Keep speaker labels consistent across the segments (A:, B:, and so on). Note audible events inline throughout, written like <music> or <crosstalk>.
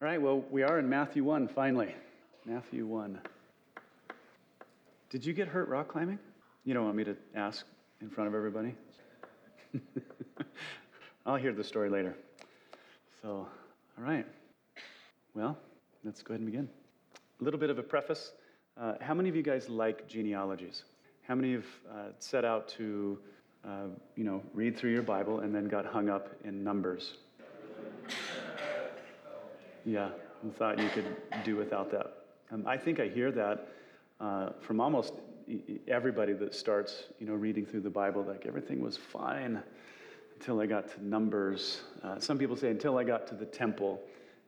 A: All right, well, we are in Matthew 1 finally. Matthew 1. Did you get hurt rock climbing? You don't want me to ask in front of everybody? <laughs> I'll hear the story later. So, all right. Well, let's go ahead and begin. A little bit of a preface. Uh, how many of you guys like genealogies? How many have uh, set out to, uh, you know, read through your Bible and then got hung up in numbers? Yeah, and thought you could do without that. Um, I think I hear that uh, from almost everybody that starts, you know, reading through the Bible. Like everything was fine until I got to Numbers. Uh, some people say until I got to the temple,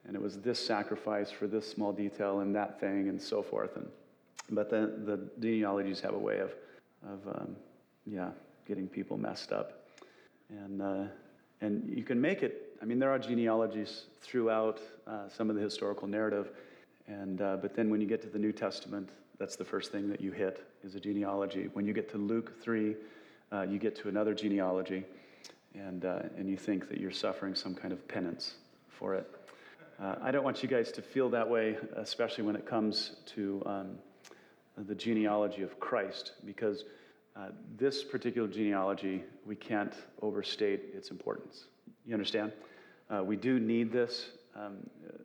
A: and it was this sacrifice for this small detail and that thing and so forth. And but the the genealogies have a way of of um, yeah getting people messed up, and uh, and you can make it I mean, there are genealogies throughout uh, some of the historical narrative, and, uh, but then when you get to the New Testament, that's the first thing that you hit is a genealogy. When you get to Luke 3, uh, you get to another genealogy, and, uh, and you think that you're suffering some kind of penance for it. Uh, I don't want you guys to feel that way, especially when it comes to um, the genealogy of Christ, because uh, this particular genealogy, we can't overstate its importance. You understand? Uh, we do need this, um,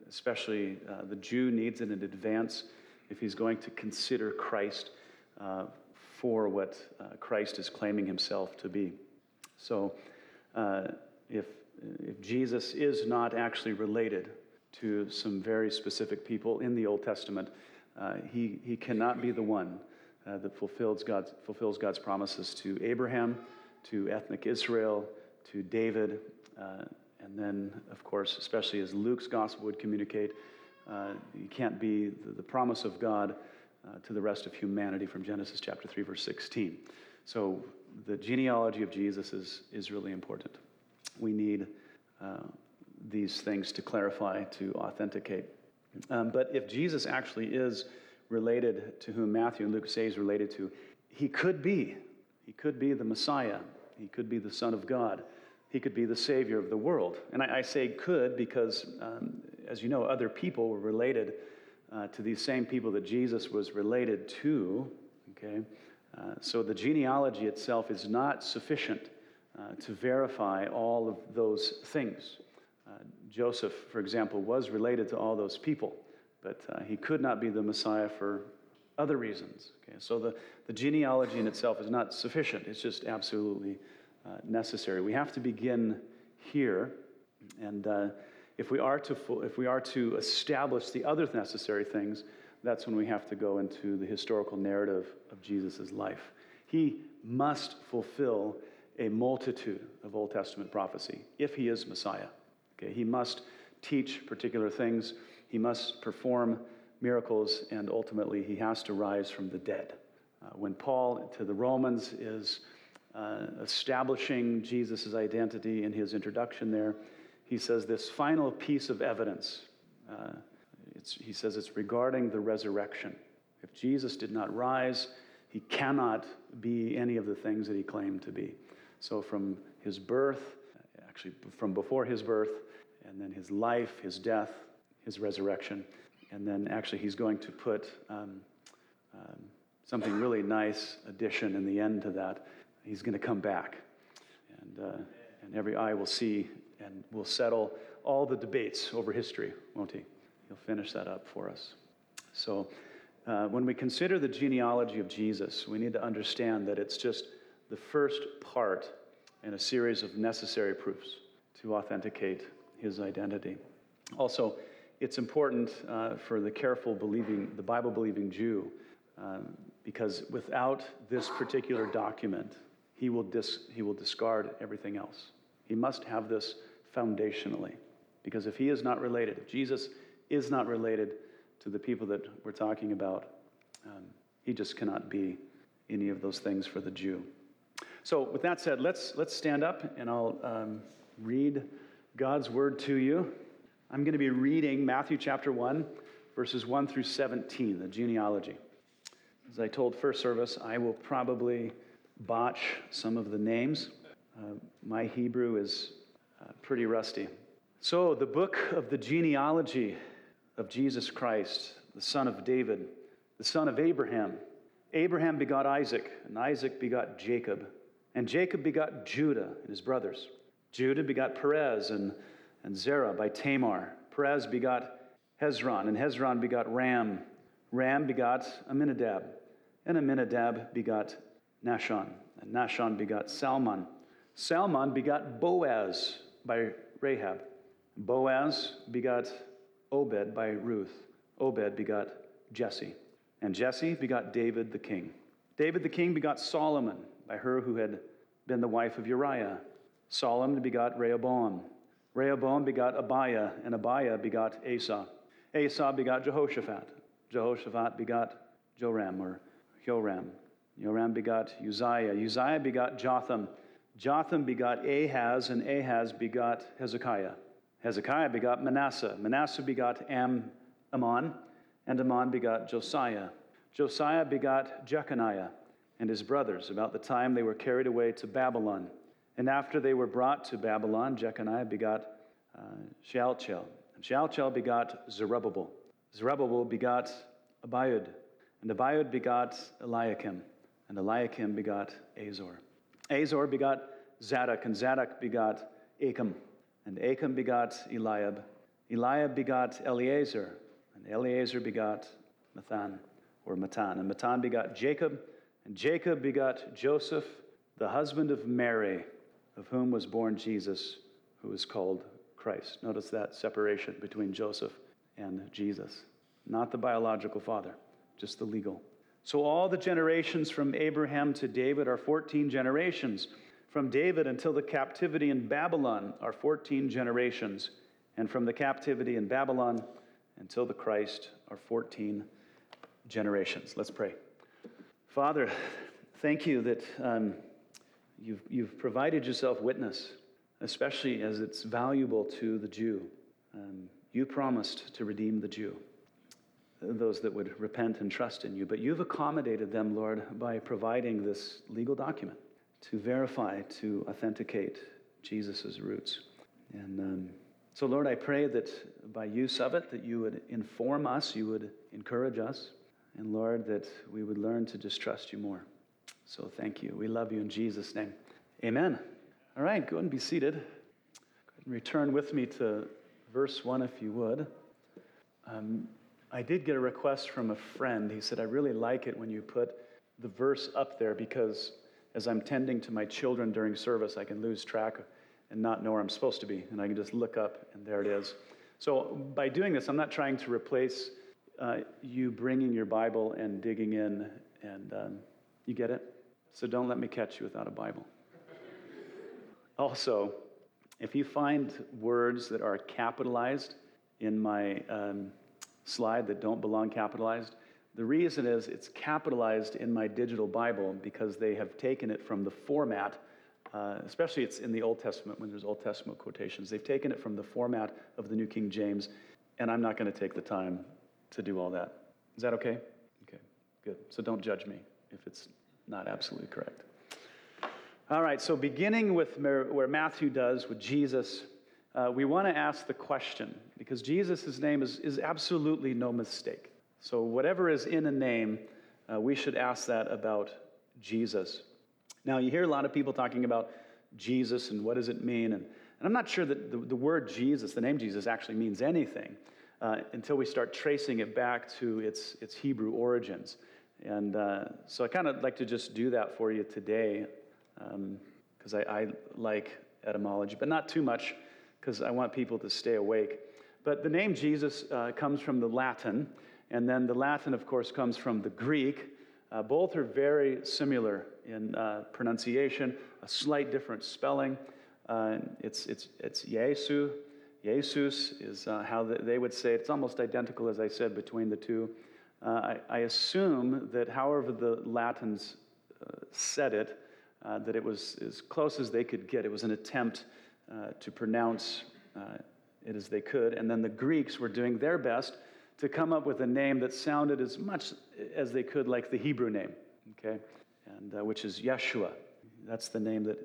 A: especially uh, the Jew needs it in advance if he's going to consider Christ uh, for what uh, Christ is claiming himself to be. So, if, if Jesus is not actually related to some very specific people in the Old Testament, he, he cannot be the one that fulfills God's, fulfills God's promises to Abraham, to ethnic Israel, to David, uh, and then, of course, especially as Luke's gospel would communicate, uh, you can't be the, the promise of God uh, to the rest of humanity from Genesis chapter 3, verse 16. So the genealogy of Jesus is, is really important. We need uh, these things to clarify, to authenticate. Um, but if Jesus actually is related to whom Matthew and Luke say is related to, he could be. He could be the Messiah. He could be the Son of God he could be the Savior of the world. And I, I say could because, um, as you know, other people were related uh, to these same people that Jesus was related to. Okay? Uh, so the genealogy itself is not sufficient uh, to verify all of those things. Uh, Joseph, for example, was related to all those people, but uh, he could not be the Messiah for other reasons. Okay? So the, the genealogy in itself is not sufficient, it's just absolutely uh, necessary. We have to begin here, and uh, if we are to if we are to establish the other necessary things, that's when we have to go into the historical narrative of Jesus' life. He must fulfill a multitude of Old Testament prophecy if he is Messiah. Okay, he must teach particular things. He must perform miracles, and ultimately, he has to rise from the dead. Uh, when Paul to the Romans is uh, establishing Jesus' identity in his introduction there, he says this final piece of evidence. Uh, he says it's regarding the resurrection. If Jesus did not rise, he cannot be any of the things that he claimed to be. So, from his birth, actually, from before his birth, and then his life, his death, his resurrection, and then actually, he's going to put um, um, something really nice addition in the end to that he's going to come back. And, uh, and every eye will see and will settle all the debates over history, won't he? He'll finish that up for us. So, uh, when we consider the genealogy of Jesus, we need to understand that it's just the first part in a series of necessary proofs to authenticate his identity. Also, it's important uh, for the careful believing, the Bible believing Jew, um, because without this particular document, he will, dis, he will discard everything else. He must have this foundationally. Because if he is not related, if Jesus is not related to the people that we're talking about, um, he just cannot be any of those things for the Jew. So, with that said, let's, let's stand up and I'll um, read God's word to you. I'm going to be reading Matthew chapter 1, verses 1 through 17, the genealogy. As I told first service, I will probably botch some of the names. Uh, my Hebrew is uh, pretty rusty. So, the book of the genealogy of Jesus Christ, the son of David, the son of Abraham. Abraham begot Isaac, and Isaac begot Jacob. And Jacob begot Judah and his brothers. Judah begot Perez and, and Zerah by Tamar. Perez begot Hezron, and Hezron begot Ram. Ram begot Amminadab, and Amminadab begot Nahshon, and Nahshon begot Salmon. Salmon begot Boaz by Rahab. Boaz begot Obed by Ruth. Obed begot Jesse. And Jesse begot David the king. David the king begot Solomon by her who had been the wife of Uriah. Solomon begot Rehoboam. Rehoboam begot Abiah, and Abiah begot Asa. Asa begot Jehoshaphat. Jehoshaphat begot Joram or Joram. Joram begot Uzziah. Uzziah begot Jotham. Jotham begot Ahaz, and Ahaz begot Hezekiah. Hezekiah begot Manasseh. Manasseh begot Am, Amon, and Amon begot Josiah. Josiah begot Jeconiah and his brothers about the time they were carried away to Babylon. And after they were brought to Babylon, Jeconiah begot uh, Shealtiel. And Shealtiel begot Zerubbabel. Zerubbabel begot Abiud. And Abiud begot Eliakim. And Eliakim begot Azor. Azor begot Zadok. And Zadok begot Achim. And Achim begot Eliab. Eliab begot Eleazar. And Eleazar begot Mathan, or Matan. And Matan begot Jacob. And Jacob begot Joseph, the husband of Mary, of whom was born Jesus, who is called Christ. Notice that separation between Joseph and Jesus. Not the biological father, just the legal. So all the generations from Abraham to David are 14 generations. From David until the captivity in Babylon are 14 generations. And from the captivity in Babylon until the Christ are 14 generations. Let's pray. Father, thank you that um, you've, you've provided yourself witness, especially as it's valuable to the Jew. Um, you promised to redeem the Jew, those that would repent and trust in you. But you've accommodated them, Lord, by providing this legal document to verify, to authenticate Jesus' roots. And um, so, Lord, I pray that by use of it, that you would inform us, you would encourage us, and Lord, that we would learn to distrust you more. So thank you. We love you in Jesus' name. Amen. All right, go and be seated. And return with me to verse 1 if you would. Um, I did get a request from a friend. He said, I really like it when you put the verse up there because as I'm tending to my children during service, I can lose track and not know where I'm supposed to be. And I can just look up, and there it is. So by doing this, I'm not trying to replace uh, you bringing your Bible and digging in, and um, you get it? So don't let me catch you without a Bible. Also, if you find words that are capitalized in my um, slide that don't belong capitalized, the reason is it's capitalized in my digital Bible because they have taken it from the format, uh, especially it's in the Old Testament when there's Old Testament quotations. They've taken it from the format of the New King James, and I'm not going to take the time to do all that. Is that okay? Okay, good. So don't judge me if it's not absolutely correct. All right, so beginning with where Matthew does with Jesus, uh, we want to ask the question because Jesus' name is, is absolutely no mistake. So, whatever is in a name, uh, we should ask that about Jesus. Now, you hear a lot of people talking about Jesus and what does it mean, and, and I'm not sure that the, the word Jesus, the name Jesus, actually means anything uh, until we start tracing it back to its, its Hebrew origins. And uh, so I kind of like to just do that for you today because um, I, I, like etymology, but not too much because I want people to stay awake. But the name Jesus uh, comes from the Latin, and then the Latin, of course, comes from the Greek. Uh, both are very similar in uh, pronunciation, a slight different spelling. Uh, it's, it's, it's Yesu, Jesus is uh, how they would say it. It's almost identical, as I said, between the two. Uh, I, I, assume that however the Latins uh, said it, uh, that it was as close as they could get. It was an attempt uh, to pronounce uh, it as they could. And then the Greeks were doing their best to come up with a name that sounded as much as they could like the Hebrew name, okay? And which is Yeshua. That's the name that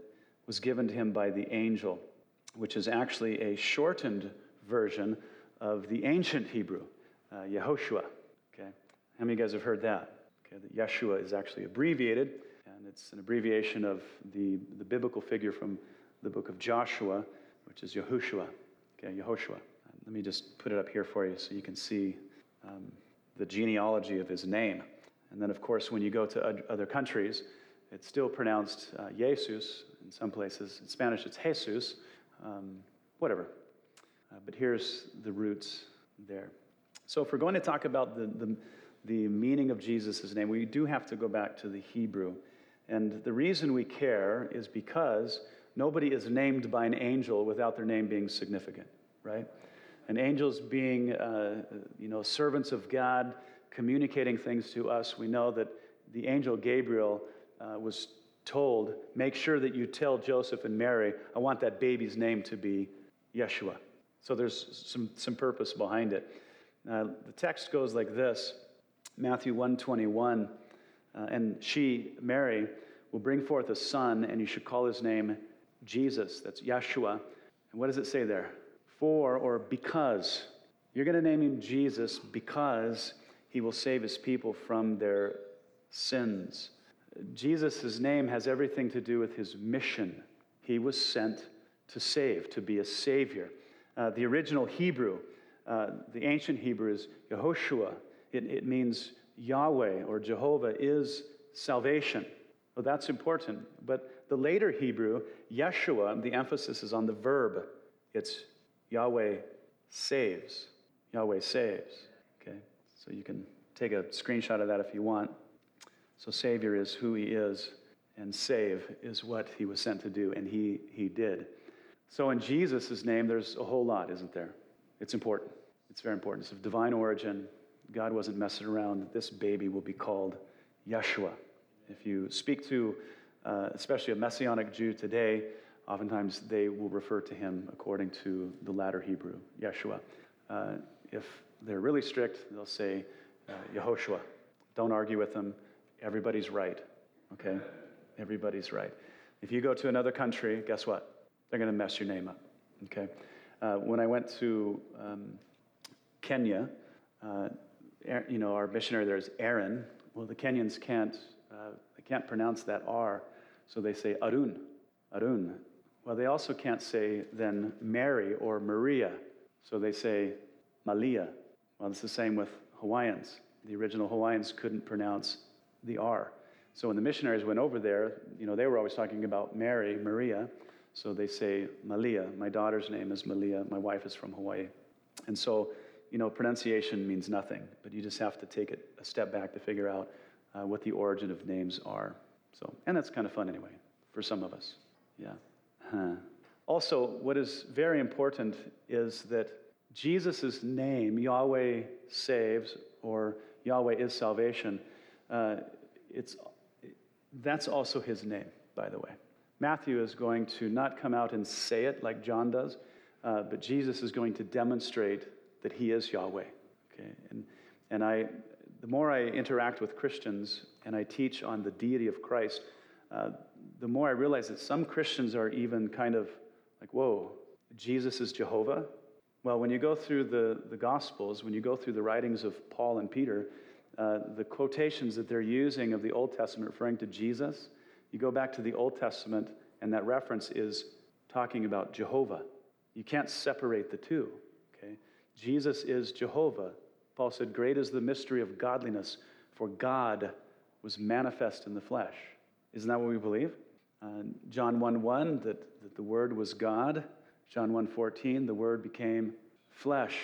A: was given to him by the angel which is actually a shortened version of the ancient Hebrew. uh, Yehoshua. How many of you guys have heard that? Okay, that Yeshua is actually abbreviated, and it's an abbreviation of the, the biblical figure from the book of Joshua, which is Yehoshua. Okay, Yehoshua. Let me just put it up here for you so you can see um, the genealogy of his name. And then, of course, when you go to other countries, it's still pronounced uh, Jesus in some places. In Spanish, it's Jesus, um, whatever. Uh, but here's the roots there. So, if we're going to talk about the, the, the meaning of Jesus' name, we do have to go back to the Hebrew. And the reason we care is because nobody is named by an angel without their name being significant, right? And angels being, uh, you know, servants of God, communicating things to us, we know that the angel Gabriel uh, was told, make sure that you tell Joseph and Mary, I want that baby's name to be Yeshua. So there's some, some purpose behind it. Uh, the text goes like this Matthew 121, uh, and she, Mary, will bring forth a son, and you should call his name Jesus. That's Yeshua. And what does it say there? For or because. You're going to name him Jesus because he will save his people from their sins. Jesus' name has everything to do with his mission. He was sent to save, to be a savior. Uh, the original Hebrew, uh, the ancient Hebrew is Yehoshua. It, it means Yahweh or Jehovah is salvation. Well, that's important. But the later Hebrew, Yeshua, the emphasis is on the verb. It's Yahweh saves. Yahweh saves. Okay? So you can take a screenshot of that if you want. So, Savior is who He is, and save is what He was sent to do, and He, he did. So, in Jesus' name, there's a whole lot, isn't there? It's important. It's very important. It's of divine origin. God wasn't messing around. This baby will be called Yeshua. If you speak to, uh, especially a Messianic Jew today, oftentimes they will refer to him according to the latter Hebrew, Yeshua. Uh, if they're really strict, they'll say uh, Yehoshua. Don't argue with them everybody's right, okay? Everybody's right. If you go to another country, guess what? They're going to mess your name up, okay? Uh, when I went to um, Kenya, uh, you know, our missionary there is Aaron. Well, the Kenyans can't, uh, they can't pronounce that R, so they say Arun, Arun. Well, they also can't say then Mary or Maria, so they say Malia. Well, it's the same with Hawaiians. The original Hawaiians couldn't pronounce the R. So when the missionaries went over there, you know, they were always talking about Mary, Maria. So they say Malia. My daughter's name is Malia. My wife is from Hawaii. And so, you know, pronunciation means nothing, but you just have to take it a step back to figure out uh, what the origin of names are. So, and that's kind of fun anyway, for some of us. Yeah. Huh. Also, what is very important is that Jesus' name, Yahweh saves, or Yahweh is salvation, uh, it's, that's also his name, by the way. Matthew is going to not come out and say it like John does, uh, but Jesus is going to demonstrate that he is Yahweh. Okay? And, and I, the more I interact with Christians and I teach on the deity of Christ, uh, the more I realize that some Christians are even kind of like, whoa, Jesus is Jehovah? Well, when you go through the, the Gospels, when you go through the writings of Paul and Peter, uh, the quotations that they're using of the Old Testament referring to Jesus, you go back to the Old Testament, and that reference is talking about Jehovah. You can't separate the two. Jesus is Jehovah. Paul said, Great is the mystery of godliness, for God was manifest in the flesh. Isn't that what we believe? Uh, John 1 1, that, that the Word was God. John 1 14, the Word became flesh.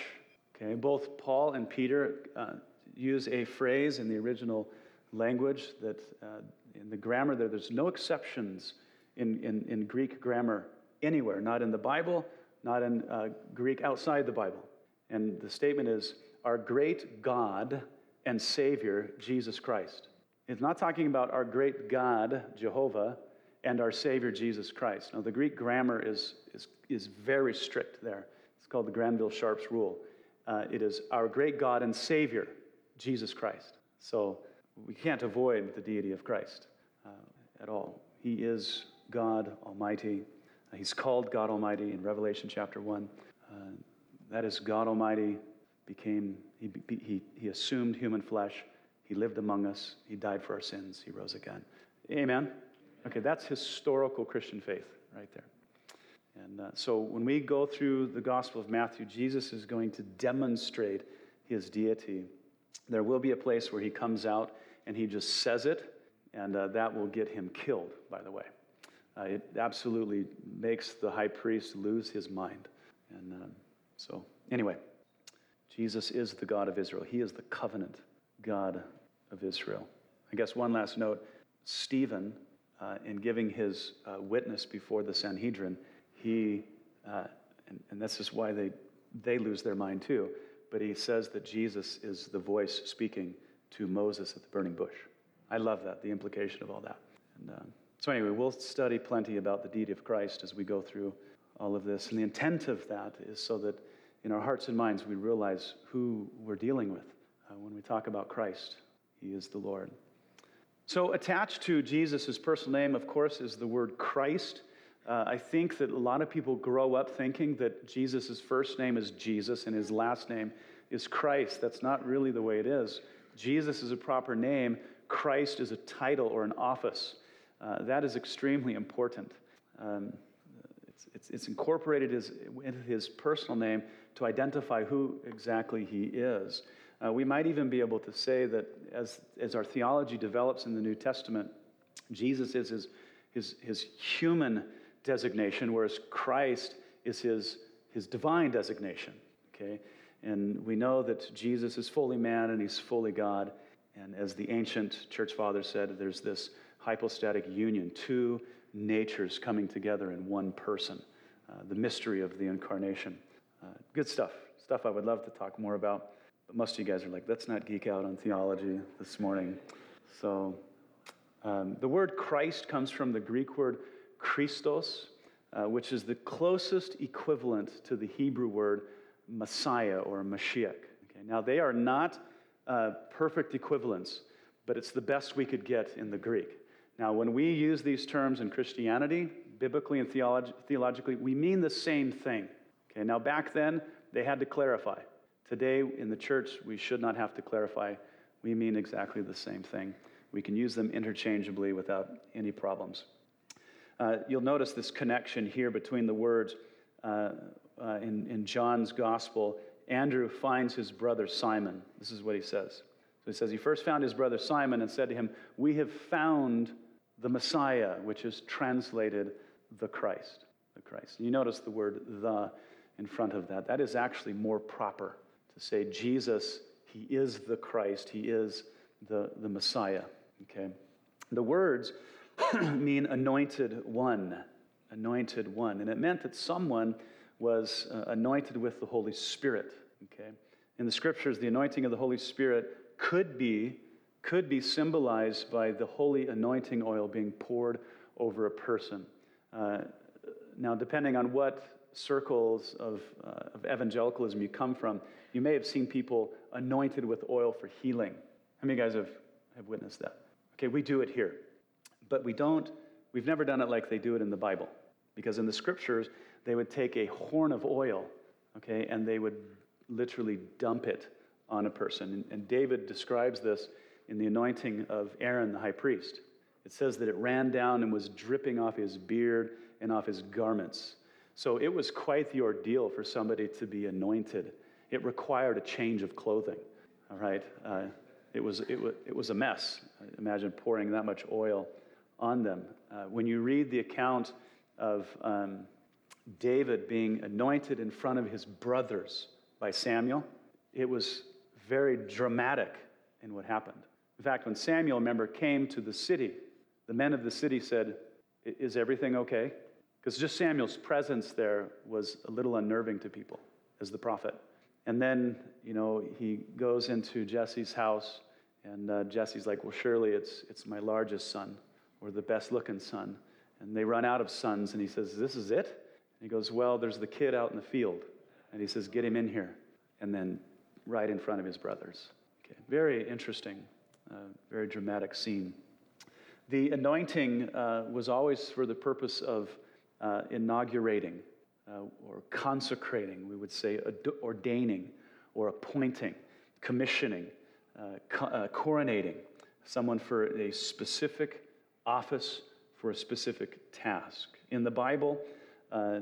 A: Okay, both Paul and Peter uh, use a phrase in the original language that uh, in the grammar there, there's no exceptions in, in, in, Greek grammar anywhere, not in the Bible, not in uh, Greek outside the Bible. And the statement is, our great God and Savior, Jesus Christ. It's not talking about our great God, Jehovah, and our Savior, Jesus Christ. Now, the Greek grammar is, is, is very strict there. It's called the Granville Sharp's Rule. Uh, it is our great God and Savior, Jesus Christ. So we can't avoid the deity of Christ uh, at all. He is God Almighty. He's called God Almighty in Revelation chapter 1. Uh, that is God Almighty, became, he, he, he assumed human flesh. He lived among us. He died for our sins. He rose again. Amen? Okay, that's historical Christian faith right there. And uh, so when we go through the Gospel of Matthew, Jesus is going to demonstrate his deity. There will be a place where he comes out and he just says it, and uh, that will get him killed, by the way. Uh, it absolutely makes the high priest lose his mind. And um, so, anyway, Jesus is the God of Israel. He is the covenant God of Israel. I guess one last note Stephen, uh, in giving his uh, witness before the Sanhedrin, he, uh, and, and this is why they, they lose their mind too, but he says that Jesus is the voice speaking to Moses at the burning bush. I love that, the implication of all that. And, uh, so, anyway, we'll study plenty about the deity of Christ as we go through all of this. And the intent of that is so that in our hearts and minds we realize who we're dealing with uh, when we talk about Christ. He is the Lord. So, attached to Jesus' personal name, of course, is the word Christ. Uh, I think that a lot of people grow up thinking that Jesus' first name is Jesus and his last name is Christ. That's not really the way it is. Jesus is a proper name, Christ is a title or an office. Uh, that is extremely important. Um, it's, it's, it's, incorporated his, into his personal name to identify who exactly he is. Uh, we might even be able to say that as, as our theology develops in the New Testament, Jesus is his, his, his human designation, whereas Christ is his, his divine designation. Okay? And we know that Jesus is fully man and he's fully God. And as the ancient church fathers said, there's this hypostatic union, two natures coming together in one person, uh, the mystery of the incarnation. Uh, good stuff, stuff I would love to talk more about. But most of you guys are like, let's not geek out on theology this morning. So, um, the word Christ comes from the Greek word Christos, uh, which is the closest equivalent to the Hebrew word Messiah or Mashiach. Okay, now, they are not uh, perfect equivalents, but it's the best we could get in the Greek. Now, when we use these terms in Christianity, biblically and theolog- theologically, we mean the same thing. Okay, now back then, they had to clarify. Today, in the church, we should not have to clarify. We mean exactly the same thing. We can use them interchangeably without any problems. Uh, you'll notice this connection here between the words uh, uh, in, in John's gospel. Andrew finds his brother Simon. This is what he says. So he says, He first found his brother Simon and said to him, We have found the Messiah, which is translated the Christ. The Christ. You notice the word the in front of that. That is actually more proper to say Jesus, he is the Christ, he is the, the Messiah. Okay? The words <clears throat> mean anointed one, anointed one. And it meant that someone was uh, anointed with the Holy Spirit. Okay? In the scriptures, the anointing of the Holy Spirit could be, could be symbolized by the holy anointing oil being poured over a person. Uh, now, depending on what circles of, uh, of evangelicalism you come from, you may have seen people anointed with oil for healing. How many guys have, have witnessed that? Okay, we do it here. But we don't, we've never done it like they do it in the Bible. Because in the scriptures, they would take a horn of oil, okay, and they would literally dump it on a person. And, and David describes this in the anointing of Aaron the high priest. It says that it ran down and was dripping off his beard and off his garments. So it was quite the ordeal for somebody to be anointed. It required a change of clothing, all right? Uh, it, was, it, was, it was a mess. Imagine pouring that much oil on them. Uh, when you read the account of um, David being anointed in front of his brothers by Samuel, it was very dramatic in what happened. In fact, when Samuel, remember, came to the city, the men of the city said, Is everything okay? Because just Samuel's presence there was a little unnerving to people as the prophet. And then, you know, he goes into Jesse's house, and uh, Jesse's like, Well, surely it's, it's my largest son or the best looking son. And they run out of sons, and he says, This is it? And he goes, Well, there's the kid out in the field. And he says, Get him in here. And then right in front of his brothers. Okay. Very interesting, uh, very dramatic scene. The anointing uh, was always for the purpose of uh, inaugurating uh, or consecrating, we would say, ordaining, or appointing, commissioning, uh, co- uh, coronating someone for a specific office, for a specific task. In the Bible, uh,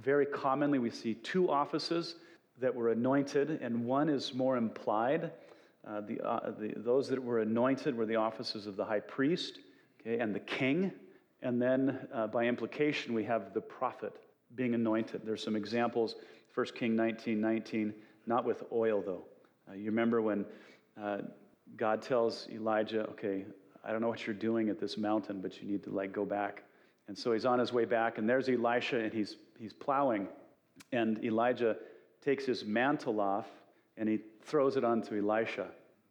A: very commonly we see two offices that were anointed, and one is more implied. Uh, the, uh, the, those that were anointed were the offices of the high priest okay, and the king. And then, uh, by implication, we have the prophet being anointed. There's some examples. 1 King 19 19, not with oil, though. Uh, you remember when uh, God tells Elijah, okay, I don't know what you're doing at this mountain, but you need to like go back. And so he's on his way back, and there's Elisha, and he's, he's plowing. And Elijah takes his mantle off and he throws it onto Elisha.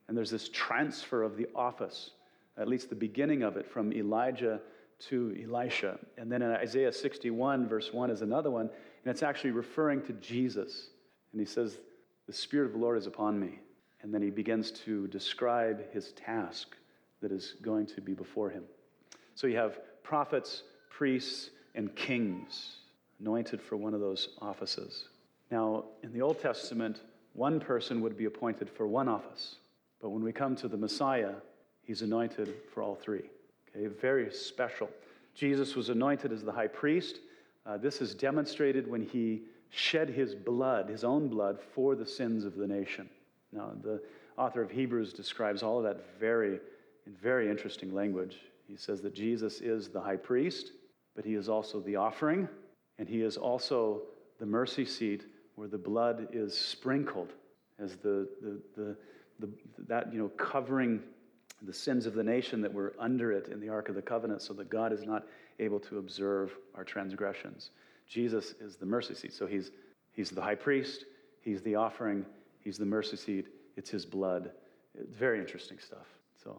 A: And there's this transfer of the office, at least the beginning of it, from Elijah to Elisha. And then in Isaiah 61, verse 1 is another one, and it's actually referring to Jesus. And he says, The Spirit of the Lord is upon me. And then he begins to describe his task that is going to be before him. So you have prophets, priests, and kings anointed for one of those offices. Now, in the Old Testament, one person would be appointed for one office. But when we come to the Messiah, he's anointed for all three. Okay, very special. Jesus was anointed as the high priest. Uh, this is demonstrated when he shed his blood, his own blood, for the sins of the nation. Now, the author of Hebrews describes all of that very, in very interesting language. He says that Jesus is the high priest, but he is also the offering, and he is also the mercy seat where the blood is sprinkled as the, the, the, the, that, you know, covering the sins of the nation that were under it in the Ark of the Covenant so that God is not able to observe our transgressions. Jesus is the mercy seat. So he's, he's the high priest, he's the offering, he's the mercy seat, it's his blood. It's very interesting stuff. So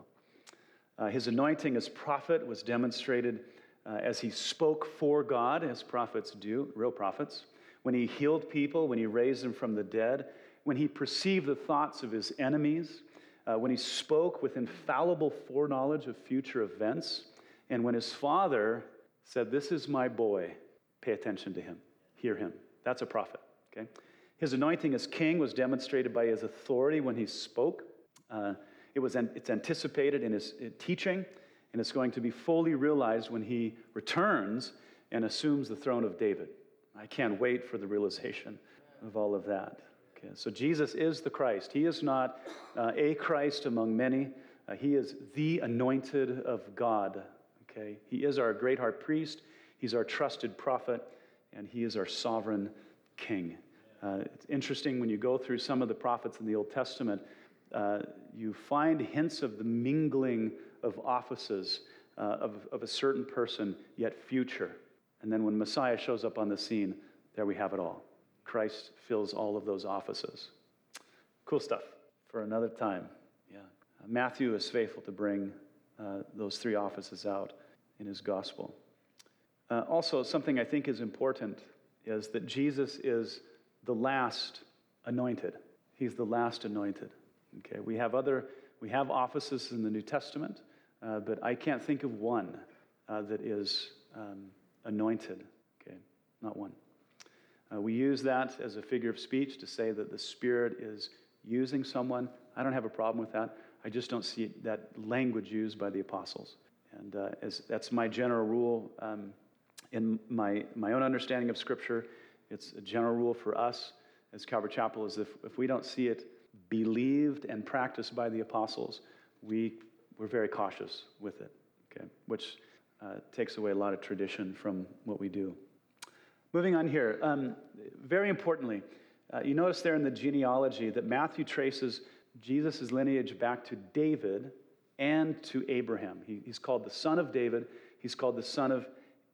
A: uh, his anointing as prophet was demonstrated uh, as he spoke for God, as prophets do, real prophets, when he healed people, when he raised them from the dead, when he perceived the thoughts of his enemies, uh, when he spoke with infallible foreknowledge of future events, and when his father said, This is my boy, pay attention to him, hear him. That's a prophet, okay? His anointing as king was demonstrated by his authority when he spoke. Uh, it was, it's anticipated in his teaching, and it's going to be fully realized when he returns and assumes the throne of David. I can't wait for the realization of all of that. Okay, so Jesus is the Christ. He is not uh, a Christ among many. Uh, he is the anointed of God. Okay, he is our great high priest. He's our trusted prophet, and he is our sovereign king. Uh, it's interesting when you go through some of the prophets in the Old Testament, uh, you find hints of the mingling of offices uh, of, of a certain person, yet future. And then when Messiah shows up on the scene, there we have it all. Christ fills all of those offices. Cool stuff for another time. Yeah. Matthew is faithful to bring uh, those three offices out in his gospel. Uh, also, something I think is important is that Jesus is the last anointed. He's the last anointed. Okay, we have other, we have offices in the New Testament, uh, but I can't think of one uh, that is um, anointed. Okay, not one. Uh, we use that as a figure of speech to say that the Spirit is using someone. I don't have a problem with that. I just don't see that language used by the apostles. And uh, as, that's my general rule. Um, in my, my own understanding of Scripture, it's a general rule for us as Calvary Chapel is if, if we don't see it believed and practiced by the apostles, we, we're very cautious with it, okay? Which uh, takes away a lot of tradition from what we do. Moving on here, um, very importantly, uh, you notice there in the genealogy that Matthew traces Jesus' lineage back to David and to Abraham. He, he's called the son of David, he's called the son of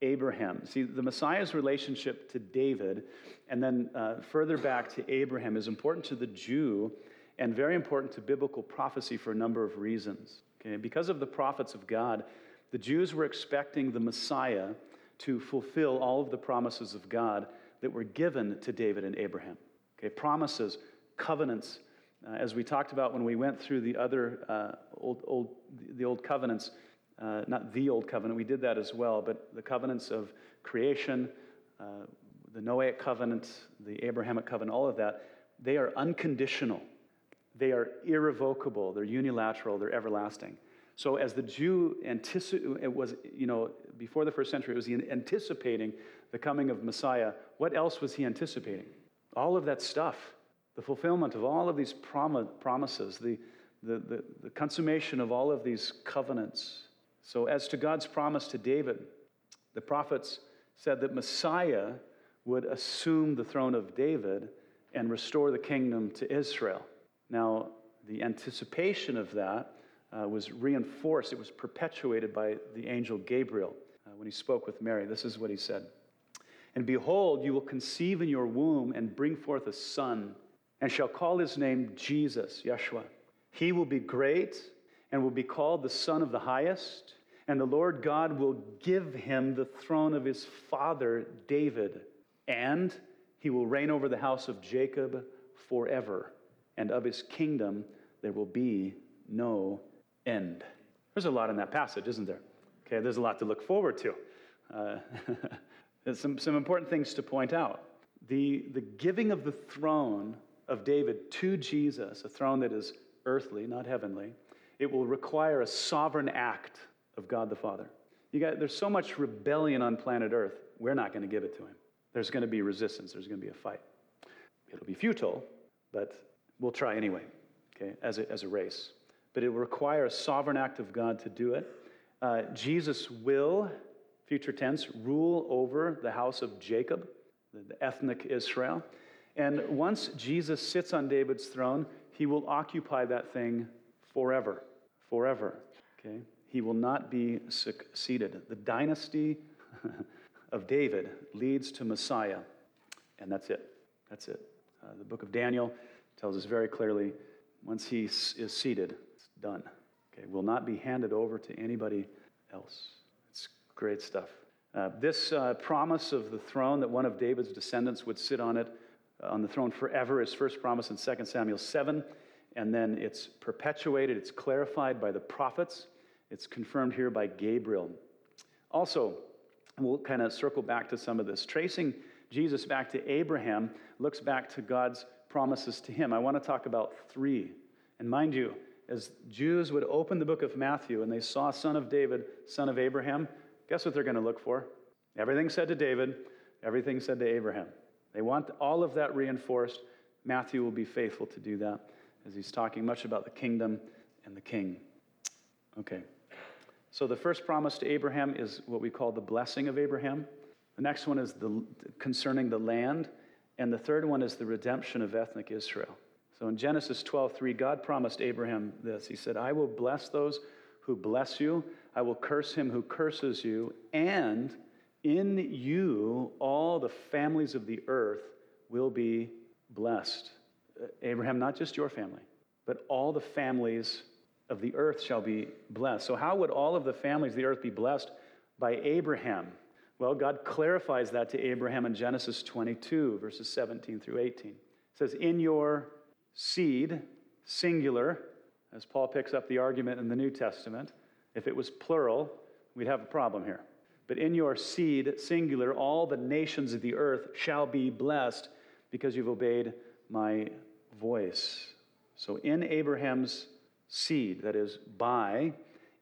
A: Abraham. See, the Messiah's relationship to David and then uh, further back to Abraham is important to the Jew and very important to biblical prophecy for a number of reasons. Okay? Because of the prophets of God, the Jews were expecting the Messiah to fulfill all of the promises of God that were given to David and Abraham. Okay, promises, covenants, uh, as we talked about when we went through the other uh, old, old, the old covenants, uh, not the old covenant, we did that as well, but the covenants of creation, uh, the Noahic covenant, the Abrahamic covenant, all of that they are unconditional, they are irrevocable, they're unilateral, they're everlasting. So as the Jew anticipated, it was, you know, before the first century, it was anticipating the coming of Messiah. What else was he anticipating? All of that stuff, the fulfillment of all of these prom- promises, the, the, the, the consummation of all of these covenants. So as to God's promise to David, the prophets said that Messiah would assume the throne of David and restore the kingdom to Israel. Now, the anticipation of that uh, was reinforced, it was perpetuated by the angel Gabriel uh, when he spoke with Mary. This is what he said And behold, you will conceive in your womb and bring forth a son, and shall call his name Jesus, Yeshua. He will be great and will be called the Son of the Highest, and the Lord God will give him the throne of his father David, and he will reign over the house of Jacob forever, and of his kingdom there will be no end. There's a lot in that passage, isn't there? Okay, there's a lot to look forward to. Uh, <laughs> some, some important things to point out. The, the giving of the throne of David to Jesus, a throne that is earthly, not heavenly, it will require a sovereign act of God the Father. You got, there's so much rebellion on planet Earth, we're not going to give it to him. There's going to be resistance, there's going to be a fight. It'll be futile, but we'll try anyway, okay, as a, as a race but it will require a sovereign act of God to do it. Uh, Jesus will, future tense, rule over the house of Jacob, the, ethnic Israel. And once Jesus sits on David's throne, he will occupy that thing forever. Forever. Okay? He will not be succeeded. The dynasty <laughs> of David leads to Messiah, and that's it. That's it. Uh, the book of Daniel tells us very clearly once he is seated, done. Okay, will not be handed over to anybody else. It's great stuff. Uh, this uh, promise of the throne that one of David's descendants would sit on it, uh, on the throne forever, is first promised in 2 Samuel 7, and then it's perpetuated, it's clarified by the prophets, it's confirmed here by Gabriel. Also, we'll kind of circle back to some of this. Tracing Jesus back to Abraham looks back to God's promises to him. I want to talk about three. And mind you, as Jews would open the book of Matthew and they saw son of David, son of Abraham, guess what they're going to look for? Everything said to David, everything said to Abraham. They want all of that reinforced. Matthew will be faithful to do that as he's talking much about the kingdom and the king. Okay. So the first promise to Abraham is what we call the blessing of Abraham. The next one is the, concerning the land. And the third one is the redemption of ethnic Israel. So in Genesis 12:3, God promised Abraham this. He said, I will bless those who bless you, I will curse him who curses you, and in you all the families of the earth will be blessed. Uh, Abraham, not just your family, but all the families of the earth shall be blessed. So, how would all of the families of the earth be blessed by Abraham? Well, God clarifies that to Abraham in Genesis 22, verses 17 through 18. It says, In your seed, singular, as Paul picks up the argument in the New Testament. If it was plural, we'd have a problem here. But in your seed, singular, all the nations of the earth shall be blessed because you've obeyed my voice. So in Abraham's seed, that is, by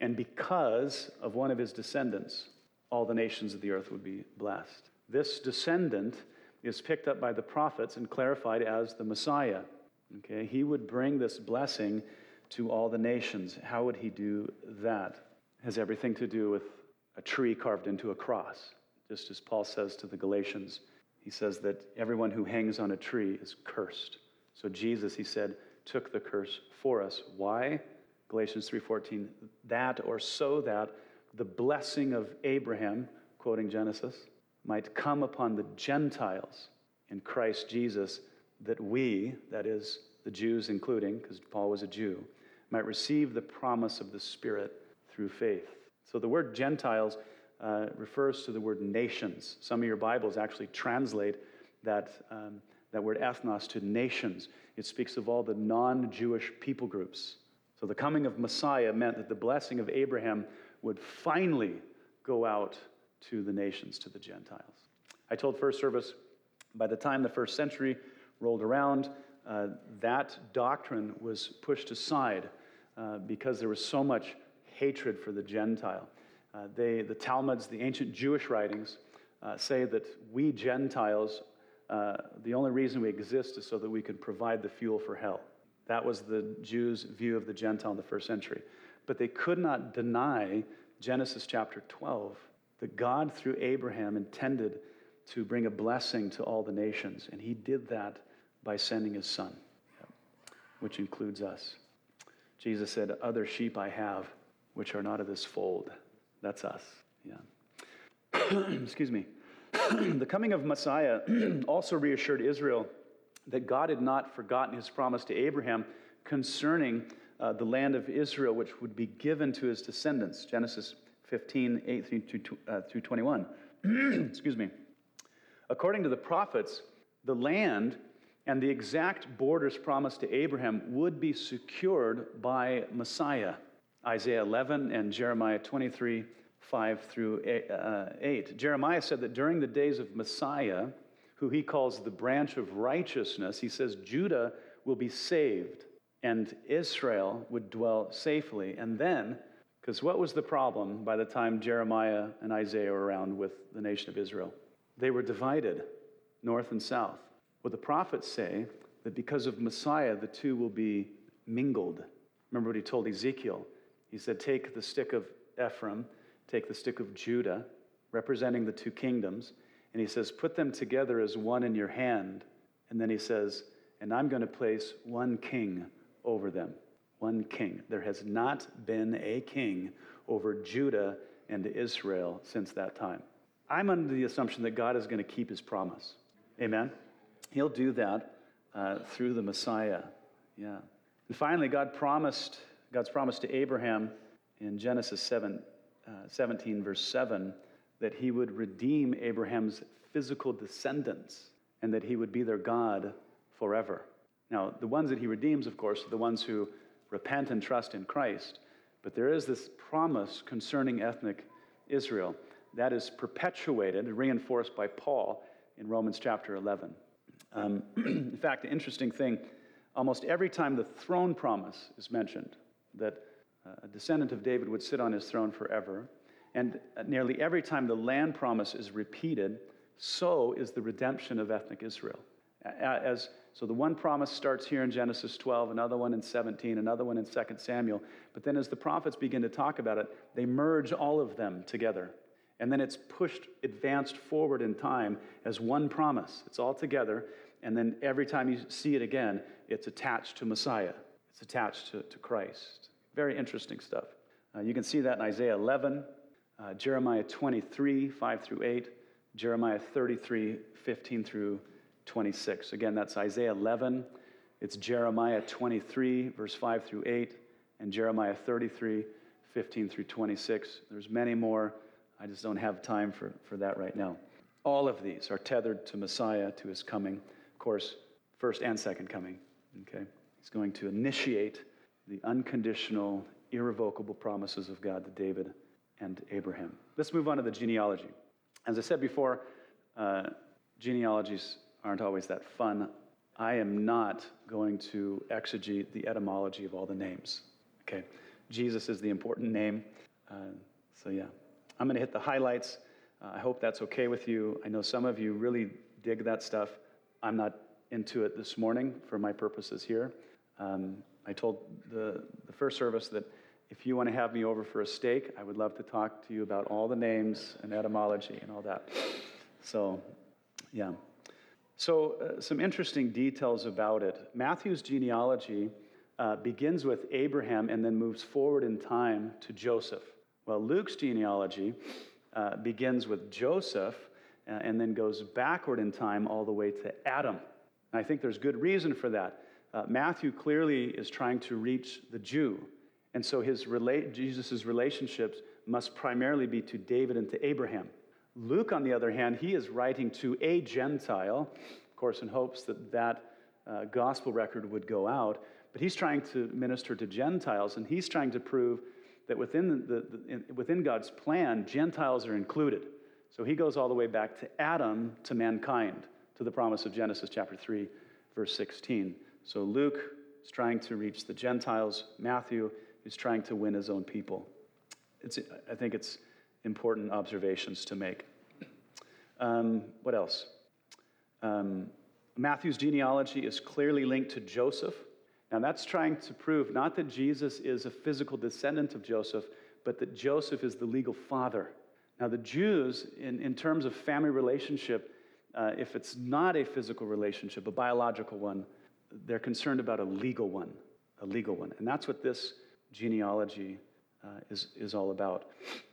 A: and because of one of his descendants, all the nations of the earth would be blessed. This descendant is picked up by the prophets and clarified as the Messiah. Okay, he would bring this blessing to all the nations. How would he do that? It has everything to do with a tree carved into a cross. Just as Paul says to the Galatians, he says that everyone who hangs on a tree is cursed. So Jesus, he said, took the curse for us. Why? Galatians 3:14, that or so that the blessing of Abraham, quoting Genesis, might come upon the Gentiles in Christ Jesus that we, that is, the Jews including, because Paul was a Jew, might receive the promise of the Spirit through faith. So the word Gentiles uh, refers to the word nations. Some of your Bibles actually translate that, um, that word ethnos to nations. It speaks of all the non Jewish people groups. So the coming of Messiah meant that the blessing of Abraham would finally go out to the nations, to the Gentiles. I told first service by the time the first century rolled around, uh, that doctrine was pushed aside uh, because there was so much hatred for the Gentile. Uh, they, the Talmuds, the ancient Jewish writings, uh, say that we Gentiles, uh, the only reason we exist is so that we can provide the fuel for hell. That was the Jews' view of the Gentile in the first century. But they could not deny Genesis chapter 12, that God, through Abraham, intended to bring a blessing to all the nations. And he did that by sending his son, which includes us. Jesus said, Other sheep I have, which are not of this fold. That's us. Yeah. <clears throat> Excuse me. <clears throat> the coming of Messiah <clears throat> also reassured Israel that God had not forgotten his promise to Abraham concerning uh, the land of Israel, which would be given to his descendants. Genesis 15, 8 through, uh, through 21. Excuse me. According to the prophets, the land and the exact borders promised to Abraham would be secured by Messiah. Isaiah 11 and Jeremiah 23, 5 through uh, 8. Jeremiah said that during the days of Messiah, who he calls the branch of righteousness, he says Judah will be saved and Israel would dwell safely. And then, because what was the problem by the time Jeremiah and Isaiah were around with the nation of Israel? They were divided, north and south. Well, the prophets say that because of Messiah, the two will be mingled. Remember what he told Ezekiel? He said, Take the stick of Ephraim, take the stick of Judah, representing the two kingdoms, and he says, Put them together as one in your hand. And then he says, And I'm going to place one king over them. One king. There has not been a king over Judah and Israel since that time. I'm under the assumption that God is going to keep his promise. Amen? He'll do that uh, through the Messiah. Yeah. And finally, God promised, God's promise to Abraham in Genesis 7, uh, 17, verse 7, that he would redeem Abraham's physical descendants and that he would be their God forever. Now, the ones that he redeems, of course, are the ones who repent and trust in Christ. But there is this promise concerning ethnic Israel that is perpetuated, and reinforced by Paul in Romans chapter 11. Um, <clears throat> in fact, the interesting thing almost every time the throne promise is mentioned, that uh, a descendant of David would sit on his throne forever, and nearly every time the land promise is repeated, so is the redemption of ethnic Israel. As, so the one promise starts here in Genesis 12, another one in 17, another one in 2 Samuel. But then as the prophets begin to talk about it, they merge all of them together. And then it's pushed, advanced forward in time as one promise. It's all together. And then every time you see it again, it's attached to Messiah, it's attached to, to Christ. Very interesting stuff. Uh, you can see that in Isaiah 11, uh, Jeremiah 23, 5 through 8, Jeremiah 33, 15 through 26. Again, that's Isaiah 11. It's Jeremiah 23, verse 5 through 8, and Jeremiah 33, 15 through 26. There's many more. I just don't have time for, for that right now. All of these are tethered to Messiah, to his coming. Of course, first and second coming. Okay? He's going to initiate the unconditional, irrevocable promises of God to David and Abraham. Let's move on to the genealogy. As I said before, uh, genealogies aren't always that fun. I am not going to exegete the etymology of all the names. Okay, Jesus is the important name. Uh, so, yeah, I'm going to hit the highlights. Uh, I hope that's okay with you. I know some of you really dig that stuff. I'm not into it this morning for my purposes here. Um, I told the, the first service that if you want to have me over for a steak, I would love to talk to you about all the names and etymology and all that. So, yeah. So, uh, some interesting details about it. Matthew's genealogy uh, begins with Abraham and then moves forward in time to Joseph. Well, Luke's genealogy uh, begins with Joseph uh, and then goes backward in time all the way to Adam. And I think there's good reason for that. Uh, Matthew clearly is trying to reach the Jew. And so his rela- Jesus' relationships must primarily be to David and to Abraham. Luke, on the other hand, he is writing to a Gentile, of course, in hopes that that uh, gospel record would go out. But he's trying to minister to Gentiles, and he's trying to prove that within, the, the, in, within God's plan, Gentiles are included. So he goes all the way back to Adam, to mankind, to the promise of Genesis chapter 3, verse 16, So Luke is trying to reach the Gentiles, Matthew is trying to win his own people. It's, I think it's important observations to make. Um, what else? Um, Matthew's genealogy is clearly linked to Joseph. Now, that's trying to prove not that Jesus is a physical descendant of Joseph, but that Joseph is the legal father. Now, the Jews, in, in terms of family relationship, uh, if it's not a physical relationship, a biological one, they're concerned about a legal one, a legal one. And that's what this genealogy uh, is, is all about.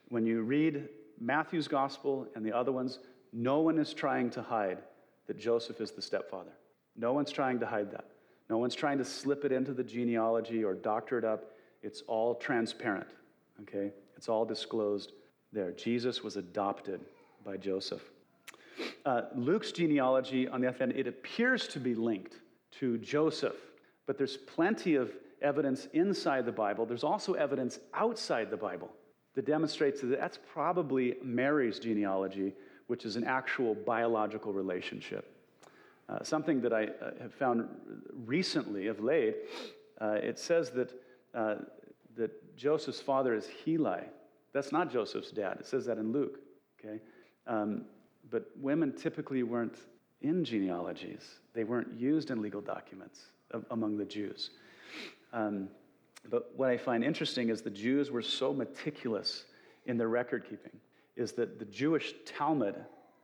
A: When you read Matthew's gospel and the other ones, no one is trying to hide that Joseph is the stepfather. No one's trying to hide that. No one's trying to slip it into the genealogy or doctor it up. It's all transparent, okay? It's all disclosed there. Jesus was adopted by Joseph. Uh, Luke's genealogy, on the other hand, it appears to be linked to Joseph, but there's plenty of evidence inside the Bible. There's also evidence outside the Bible that demonstrates that that's probably Mary's genealogy, which is an actual biological relationship. Uh, something that I uh, have found recently of late, uh, it says that, uh, that Joseph's father is Heli. That's not Joseph's dad. It says that in Luke. Okay? Um, but women typically weren't in genealogies, they weren't used in legal documents among the Jews. Um, but what I find interesting is the Jews were so meticulous in their record keeping, is that the Jewish Talmud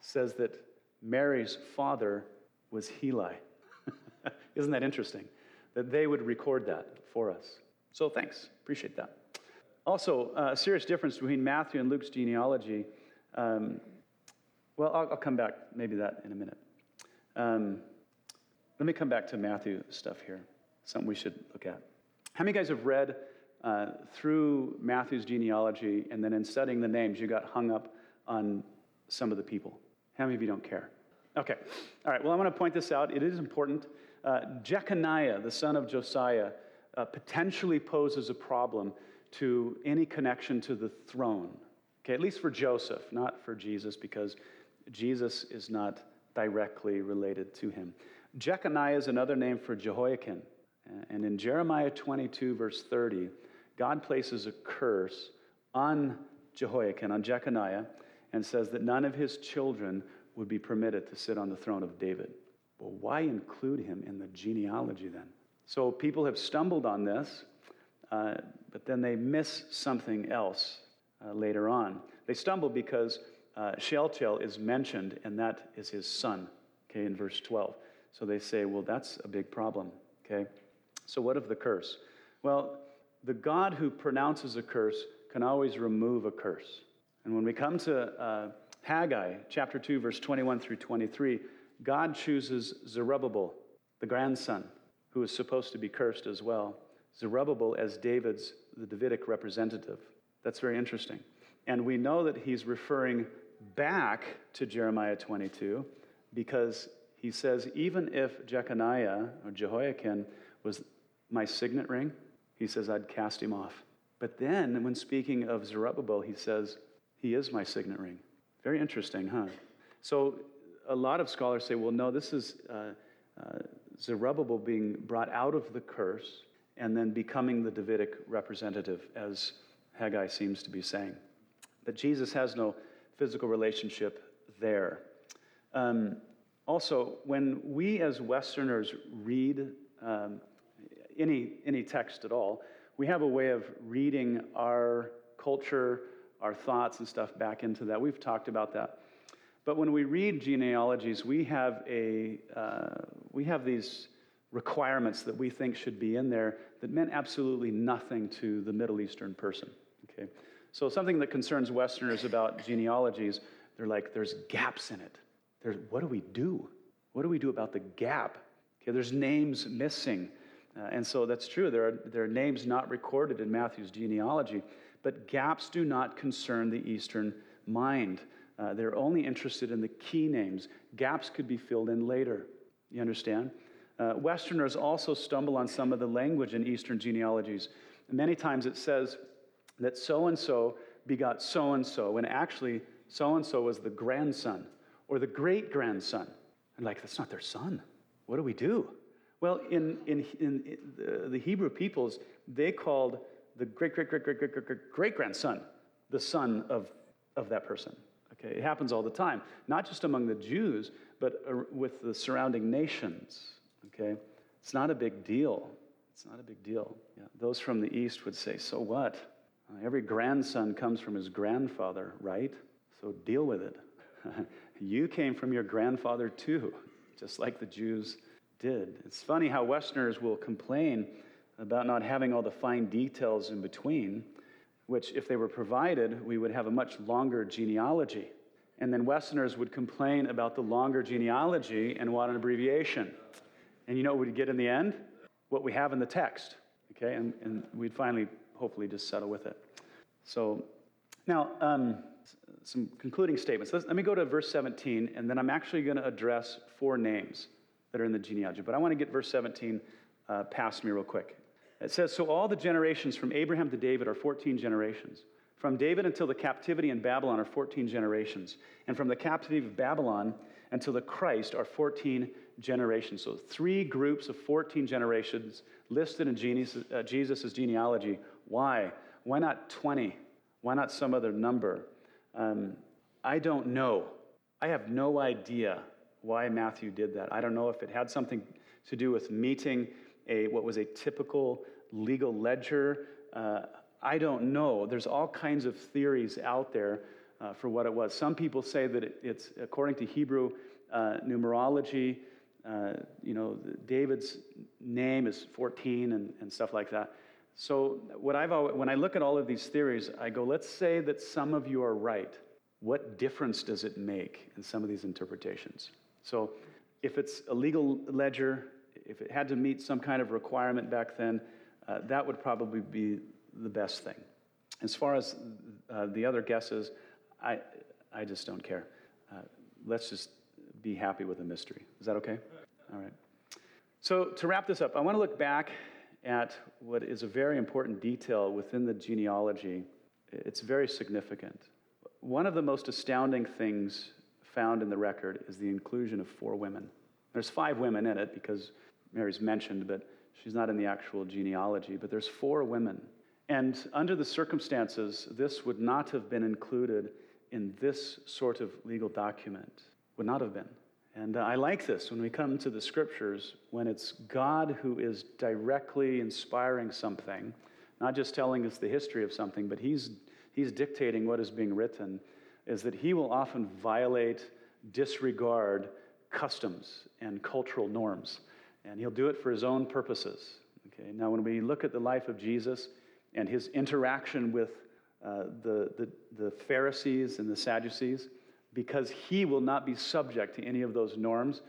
A: says that Mary's father was Heli. <laughs> Isn't that interesting? That they would record that for us. So thanks, appreciate that. Also, uh, a serious difference between Matthew and Luke's genealogy. Um, well, I'll, I'll, come back maybe that in a minute. Um, let me come back to Matthew stuff here, something we should look at. How many of guys have read uh, through Matthew's genealogy and then in studying the names, you got hung up on some of the people? How many of you don't care? Okay. All right. Well, I want to point this out. It is important. Uh, Jeconiah, the son of Josiah, uh, potentially poses a problem to any connection to the throne. Okay, at least for Joseph, not for Jesus, because Jesus is not directly related to him. Jeconiah is another name for Jehoiakim. And in Jeremiah 22, verse 30, God places a curse on Jehoiakim, on Jeconiah, and says that none of his children would be permitted to sit on the throne of David. Well, why include him in the genealogy then? So people have stumbled on this, uh, but then they miss something else uh, later on. They stumble because uh, Shealtiel is mentioned, and that is his son, okay, in verse 12. So they say, well, that's a big problem, okay? So, what of the curse? Well, the God who pronounces a curse can always remove a curse. And when we come to uh, Haggai, chapter 2, verse 21 through 23, God chooses Zerubbabel, the grandson, who is supposed to be cursed as well. Zerubbabel as David's, the Davidic representative. That's very interesting. And we know that he's referring back to Jeremiah 22 because he says, even if Jeconiah or Jehoiakim was my signet ring, he says, I'd cast him off. But then, when speaking of Zerubbabel, he says, He is my signet ring. Very interesting, huh? So, a lot of scholars say, well, no, this is uh, uh, Zerubbabel being brought out of the curse and then becoming the Davidic representative, as Haggai seems to be saying. But Jesus has no physical relationship there. Um, also, when we as Westerners read um, any, any text at all, we have a way of reading our culture, our thoughts and stuff back into that. We've talked about that. But when we read genealogies, we have, a, uh, we have these requirements that we think should be in there that meant absolutely nothing to the Middle Eastern person. Okay? So, something that concerns Westerners about genealogies, they're like, there's gaps in it. There's, what do we do? What do we do about the gap? Okay, there's names missing. Uh, and so that's true. There are, there are names not recorded in Matthew's genealogy, but gaps do not concern the Eastern mind. Uh, they're only interested in the key names. Gaps could be filled in later. You understand? Uh, Westerners also stumble on some of the language in Eastern genealogies. Many times it says that so and so begot so and so, when actually so and so was the grandson or the great grandson. And like, that's not their son. What do we do? Well, in, in, in, the, the Hebrew peoples, they called the great, great, great, great, great, great, great, grandson the son of, of that person. Okay, it happens all the time, not just among the Jews, but with the surrounding nations. Okay, it's not a big deal. It's not a big deal. Yeah. Those from the east would say, so what? Uh, every grandson comes from his grandfather, right? So deal with it. <laughs> you came from your grandfather too, just like the Jews did. It's funny how Westerners will complain about not having all the fine details in between which, if they were provided, we would have a much longer genealogy. And then Westerners would complain about the longer genealogy and want an abbreviation. And you know what we'd get in the end? What we have in the text. Okay? And, and we'd finally, hopefully, just settle with it. So, now, um, some concluding statements. Let's, let me go to verse 17, and then I'm actually going to address four names that are in the genealogy. But I want to get verse 17 uh, past me real quick. It says, So all the generations from Abraham to David are 14 generations. From David until the captivity in Babylon are 14 generations. And from the captivity of Babylon until the Christ are 14 generations. So three groups of 14 generations listed in Jesus' genealogy. Why? Why not 20? Why not some other number? Um, I don't know. I have no idea why Matthew did that. I don't know if it had something to do with meeting a what was a typical legal ledger. Uh, I don't know. There's all kinds of theories out there uh, for what it was. Some people say that it, it's according to Hebrew uh, numerology. Uh, you know, David's name is 14 and, and stuff like that. So what I've always, when I look at all of these theories, I go, let's say that some of you are right. What difference does it make in some of these interpretations? So if it's a legal ledger, if it had to meet some kind of requirement back then, uh, that would probably be the best thing. As far as uh, the other guesses, I, I just don't care. Uh, let's just be happy with the mystery. Is that okay? All right. So, to wrap this up, I want to look back at what is a very important detail within the genealogy. It's very significant. One of the most astounding things found in the record is the inclusion of four women. There's five women in it because Mary's mentioned, but she's not in the actual genealogy. But there's four women. And under the circumstances, this would not have been included in this sort of legal document. Would not have been. And I like this when we come to the scriptures, when it's God who is directly inspiring something, not just telling us the history of something, but he's, he's dictating what is being written, is that he will often violate, disregard customs and cultural norms and he'll do it for his own purposes. Okay, now when we look at the life of Jesus and his interaction with uh, the, the, the Pharisees and the Sadducees, because he will not be subject to any of those norms,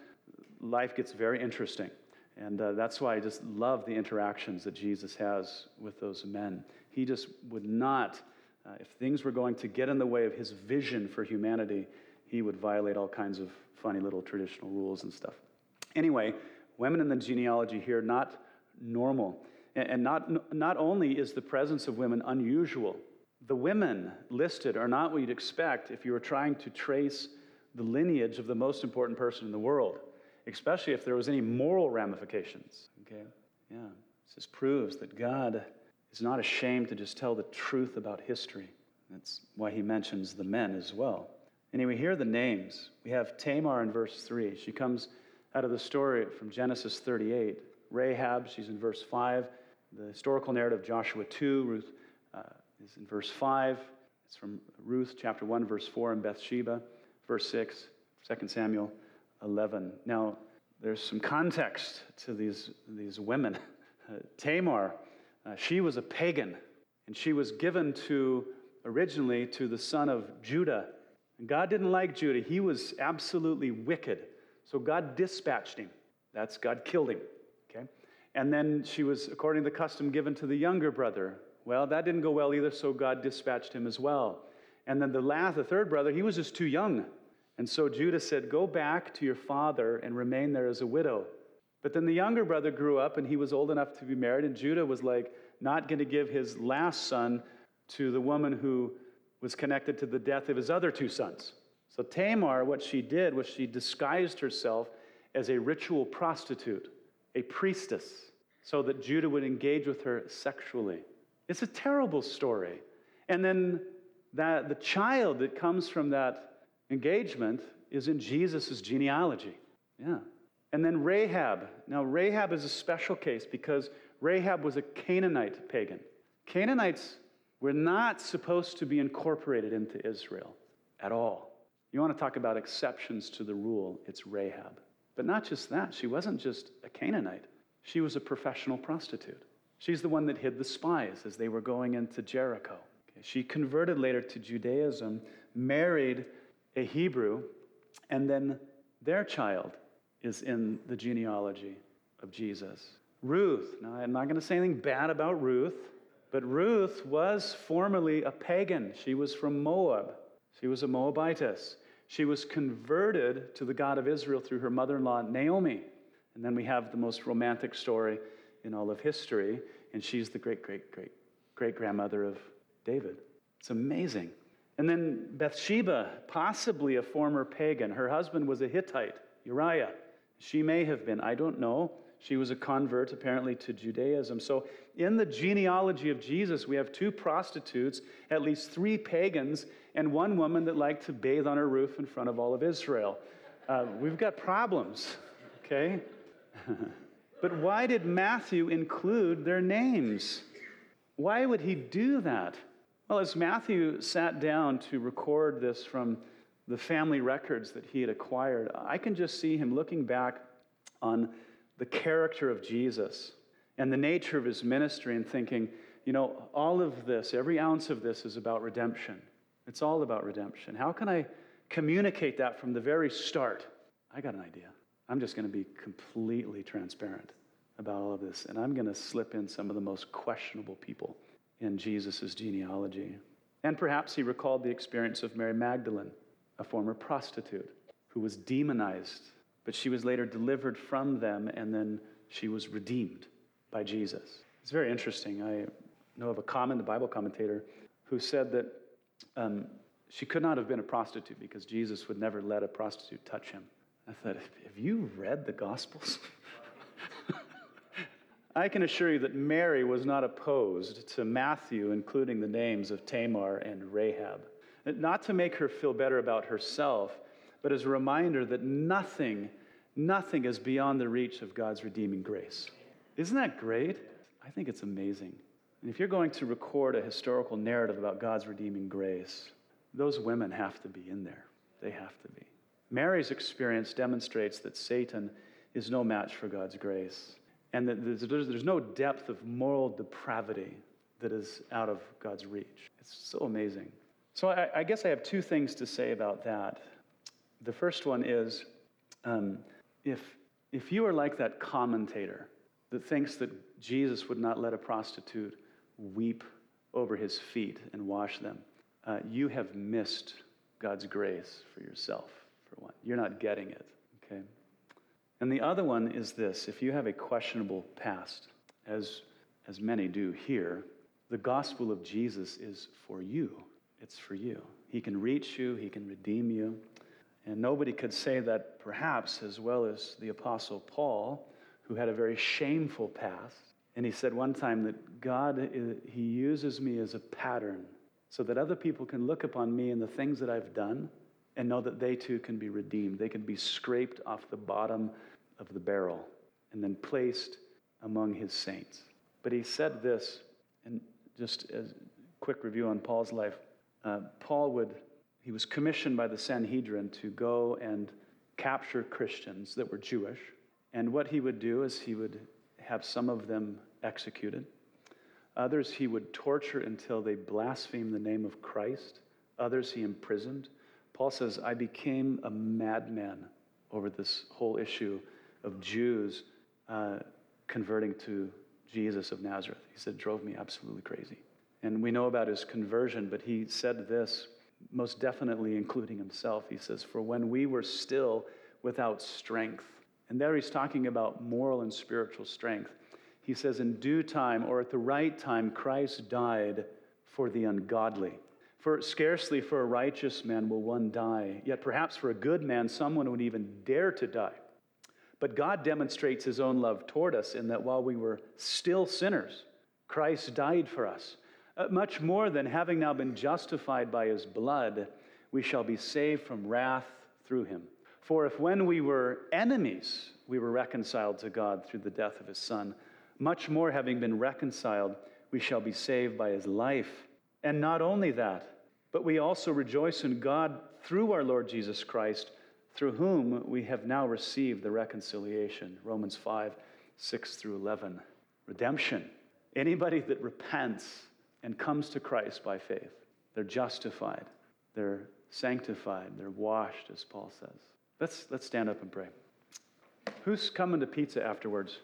A: life gets very interesting. And uh, that's why I just love the interactions that Jesus has with those men. He just would not, uh, if things were going to get in the way of his vision for humanity, he would violate all kinds of funny little traditional rules and stuff. Anyway, women in the genealogy here not normal. And not, not only is the presence of women unusual, the women listed are not what you'd expect if you were trying to trace the lineage of the most important person in the world, especially if there was any moral ramifications. Okay? Yeah. This proves that God is not ashamed to just tell the truth about history. That's why he mentions the men as well. Anyway, here are the names. We have Tamar in verse 3. She comes out of the story from Genesis 38. Rahab, she's in verse 5. The historical narrative, of Joshua 2, Ruth uh, is in verse 5. It's from Ruth chapter 1, verse 4, and Bathsheba, verse 6, 2 Samuel 11. Now, there's some context to these, these women. Uh, <laughs> Tamar, uh, she was a pagan, and she was given to originally to the son of Judah. And God didn't like Judah, he was absolutely wicked. So God dispatched him. That's God killed him. Okay? And then she was, according to the custom, given to the younger brother. Well, that didn't go well either, so God dispatched him as well. And then the last, the third brother, he was just too young. And so Judah said, Go back to your father and remain there as a widow. But then the younger brother grew up and he was old enough to be married, and Judah was like not going to give his last son to the woman who was connected to the death of his other two sons. So Tamar, what she did was she disguised herself as a ritual prostitute, a priestess, so that Judah would engage with her sexually. It's a terrible story. And then that the child that comes from that engagement is in Jesus' genealogy. Yeah. And then Rahab. Now, Rahab is a special case because Rahab was a Canaanite pagan. Canaanites were not supposed to be incorporated into Israel at all. You want to talk about exceptions to the rule, it's Rahab. But not just that, she wasn't just a Canaanite, she was a professional prostitute. She's the one that hid the spies as they were going into Jericho. Okay. She converted later to Judaism, married a Hebrew, and then their child is in the genealogy of Jesus. Ruth. Now, I'm not going to say anything bad about Ruth, but Ruth was formerly a pagan. She was from Moab, she was a Moabitess. She was converted to the God of Israel through her mother in law, Naomi. And then we have the most romantic story in all of history, and she's the great, great, great, great grandmother of David. It's amazing. And then Bathsheba, possibly a former pagan. Her husband was a Hittite, Uriah. She may have been, I don't know. She was a convert, apparently, to Judaism. So, in the genealogy of Jesus, we have two prostitutes, at least three pagans, and one woman that liked to bathe on her roof in front of all of Israel. Uh, we've got problems, okay? <laughs> but why did Matthew include their names? Why would he do that? Well, as Matthew sat down to record this from the family records that he had acquired, I can just see him looking back on the character of Jesus and the nature of his ministry and thinking, you know, all of this, every ounce of this is about redemption. It's all about redemption. How can I communicate that from the very start? I got an idea. I'm just going to be completely transparent about all of this, and I'm going to slip in some of the most questionable people in Jesus' genealogy. And perhaps he recalled the experience of Mary Magdalene, a former prostitute who was demonized but she was later delivered from them and then she was redeemed by Jesus. It's very interesting. I know of a common Bible commentator, who said that um, she could not have been a prostitute because Jesus would never let a prostitute touch him. I thought, have you read the Gospels? <laughs> I can assure you that Mary was not opposed to Matthew including the names of Tamar and Rahab. Not to make her feel better about herself, but as a reminder that nothing Nothing is beyond the reach of God's redeeming grace. Isn't that great? I think it's amazing. And if you're going to record a historical narrative about God's redeeming grace, those women have to be in there. They have to be. Mary's experience demonstrates that Satan is no match for God's grace, and that there's, no depth of moral depravity that is out of God's reach. It's so amazing. So I, I guess I have two things to say about that. The first one is um, if, if you are like that commentator that thinks that Jesus would not let a prostitute weep over his feet and wash them, uh, you have missed God's grace for yourself, for one. You're not getting it, okay? And the other one is this if you have a questionable past, as, as many do here, the gospel of Jesus is for you. It's for you. He can reach you, He can redeem you. And nobody could say that perhaps as well as the Apostle Paul, who had a very shameful past. And he said one time that God, He uses me as a pattern so that other people can look upon me and the things that I've done and know that they too can be redeemed. They can be scraped off the bottom of the barrel and then placed among His saints. But he said this, and just as a quick review on Paul's life, uh, Paul would he was commissioned by the Sanhedrin to go and capture Christians that were Jewish. And what he would do is he would have some of them executed. Others he would torture until they blasphemed the name of Christ. Others he imprisoned. Paul says, I became a madman over this whole issue of Jews uh, converting to Jesus of Nazareth. He said, drove me absolutely crazy. And we know about his conversion, but he said this most definitely including himself. He says, For when we were still without strength, and there he's talking about moral and spiritual strength. He says, In due time or at the right time, Christ died for the ungodly. For scarcely for a righteous man will one die, yet perhaps for a good man, someone would even dare to die. But God demonstrates his own love toward us in that while we were still sinners, Christ died for us. Uh, much more than having now been justified by his blood, we shall be saved from wrath through him. For if when we were enemies, we were reconciled to God through the death of his Son, much more having been reconciled, we shall be saved by his life. And not only that, but we also rejoice in God through our Lord Jesus Christ, through whom we have now received the reconciliation. Romans 5, 6 through 11. Redemption. Anybody that repents and comes to Christ by faith, they're justified, they're sanctified, they're washed, as Paul says. Let's, let's stand up and pray. Who's coming to pizza afterwards?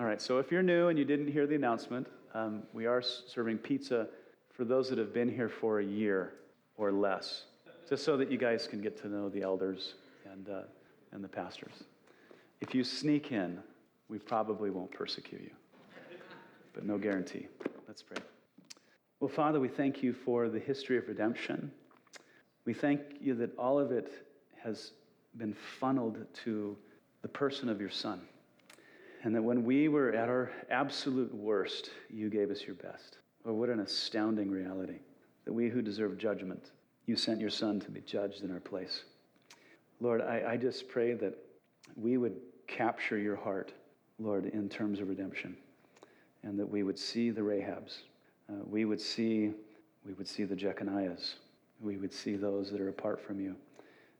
A: All right, so if you're new and you didn't hear the announcement, um, we are serving pizza for those that have been here for a year or less, just so that you guys can get to know the elders and, uh, and the pastors. If you sneak in, we probably won't persecute you, but no guarantee. Let's pray. Well, Father, we thank you for the history of redemption. We thank you that all of it has been funneled to the person of your Son. And that when we were at our absolute worst, you gave us your best. Oh, what an astounding reality that we who deserve judgment, you sent your Son to be judged in our place. Lord, I, I just pray that we would capture your heart, Lord, in terms of redemption, and that we would see the Rahabs. Uh, we would see we would see the Jeconiahs. We would see those that are apart from you.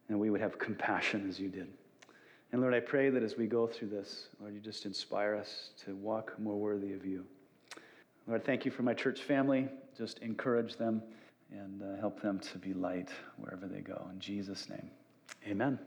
A: And we would have compassion as you did. And Lord, I pray that as we go through this, Lord, you just inspire us to walk more worthy of you. Lord, thank you for my church family. Just encourage them and uh, help them to be light wherever they go. In Jesus' name, amen.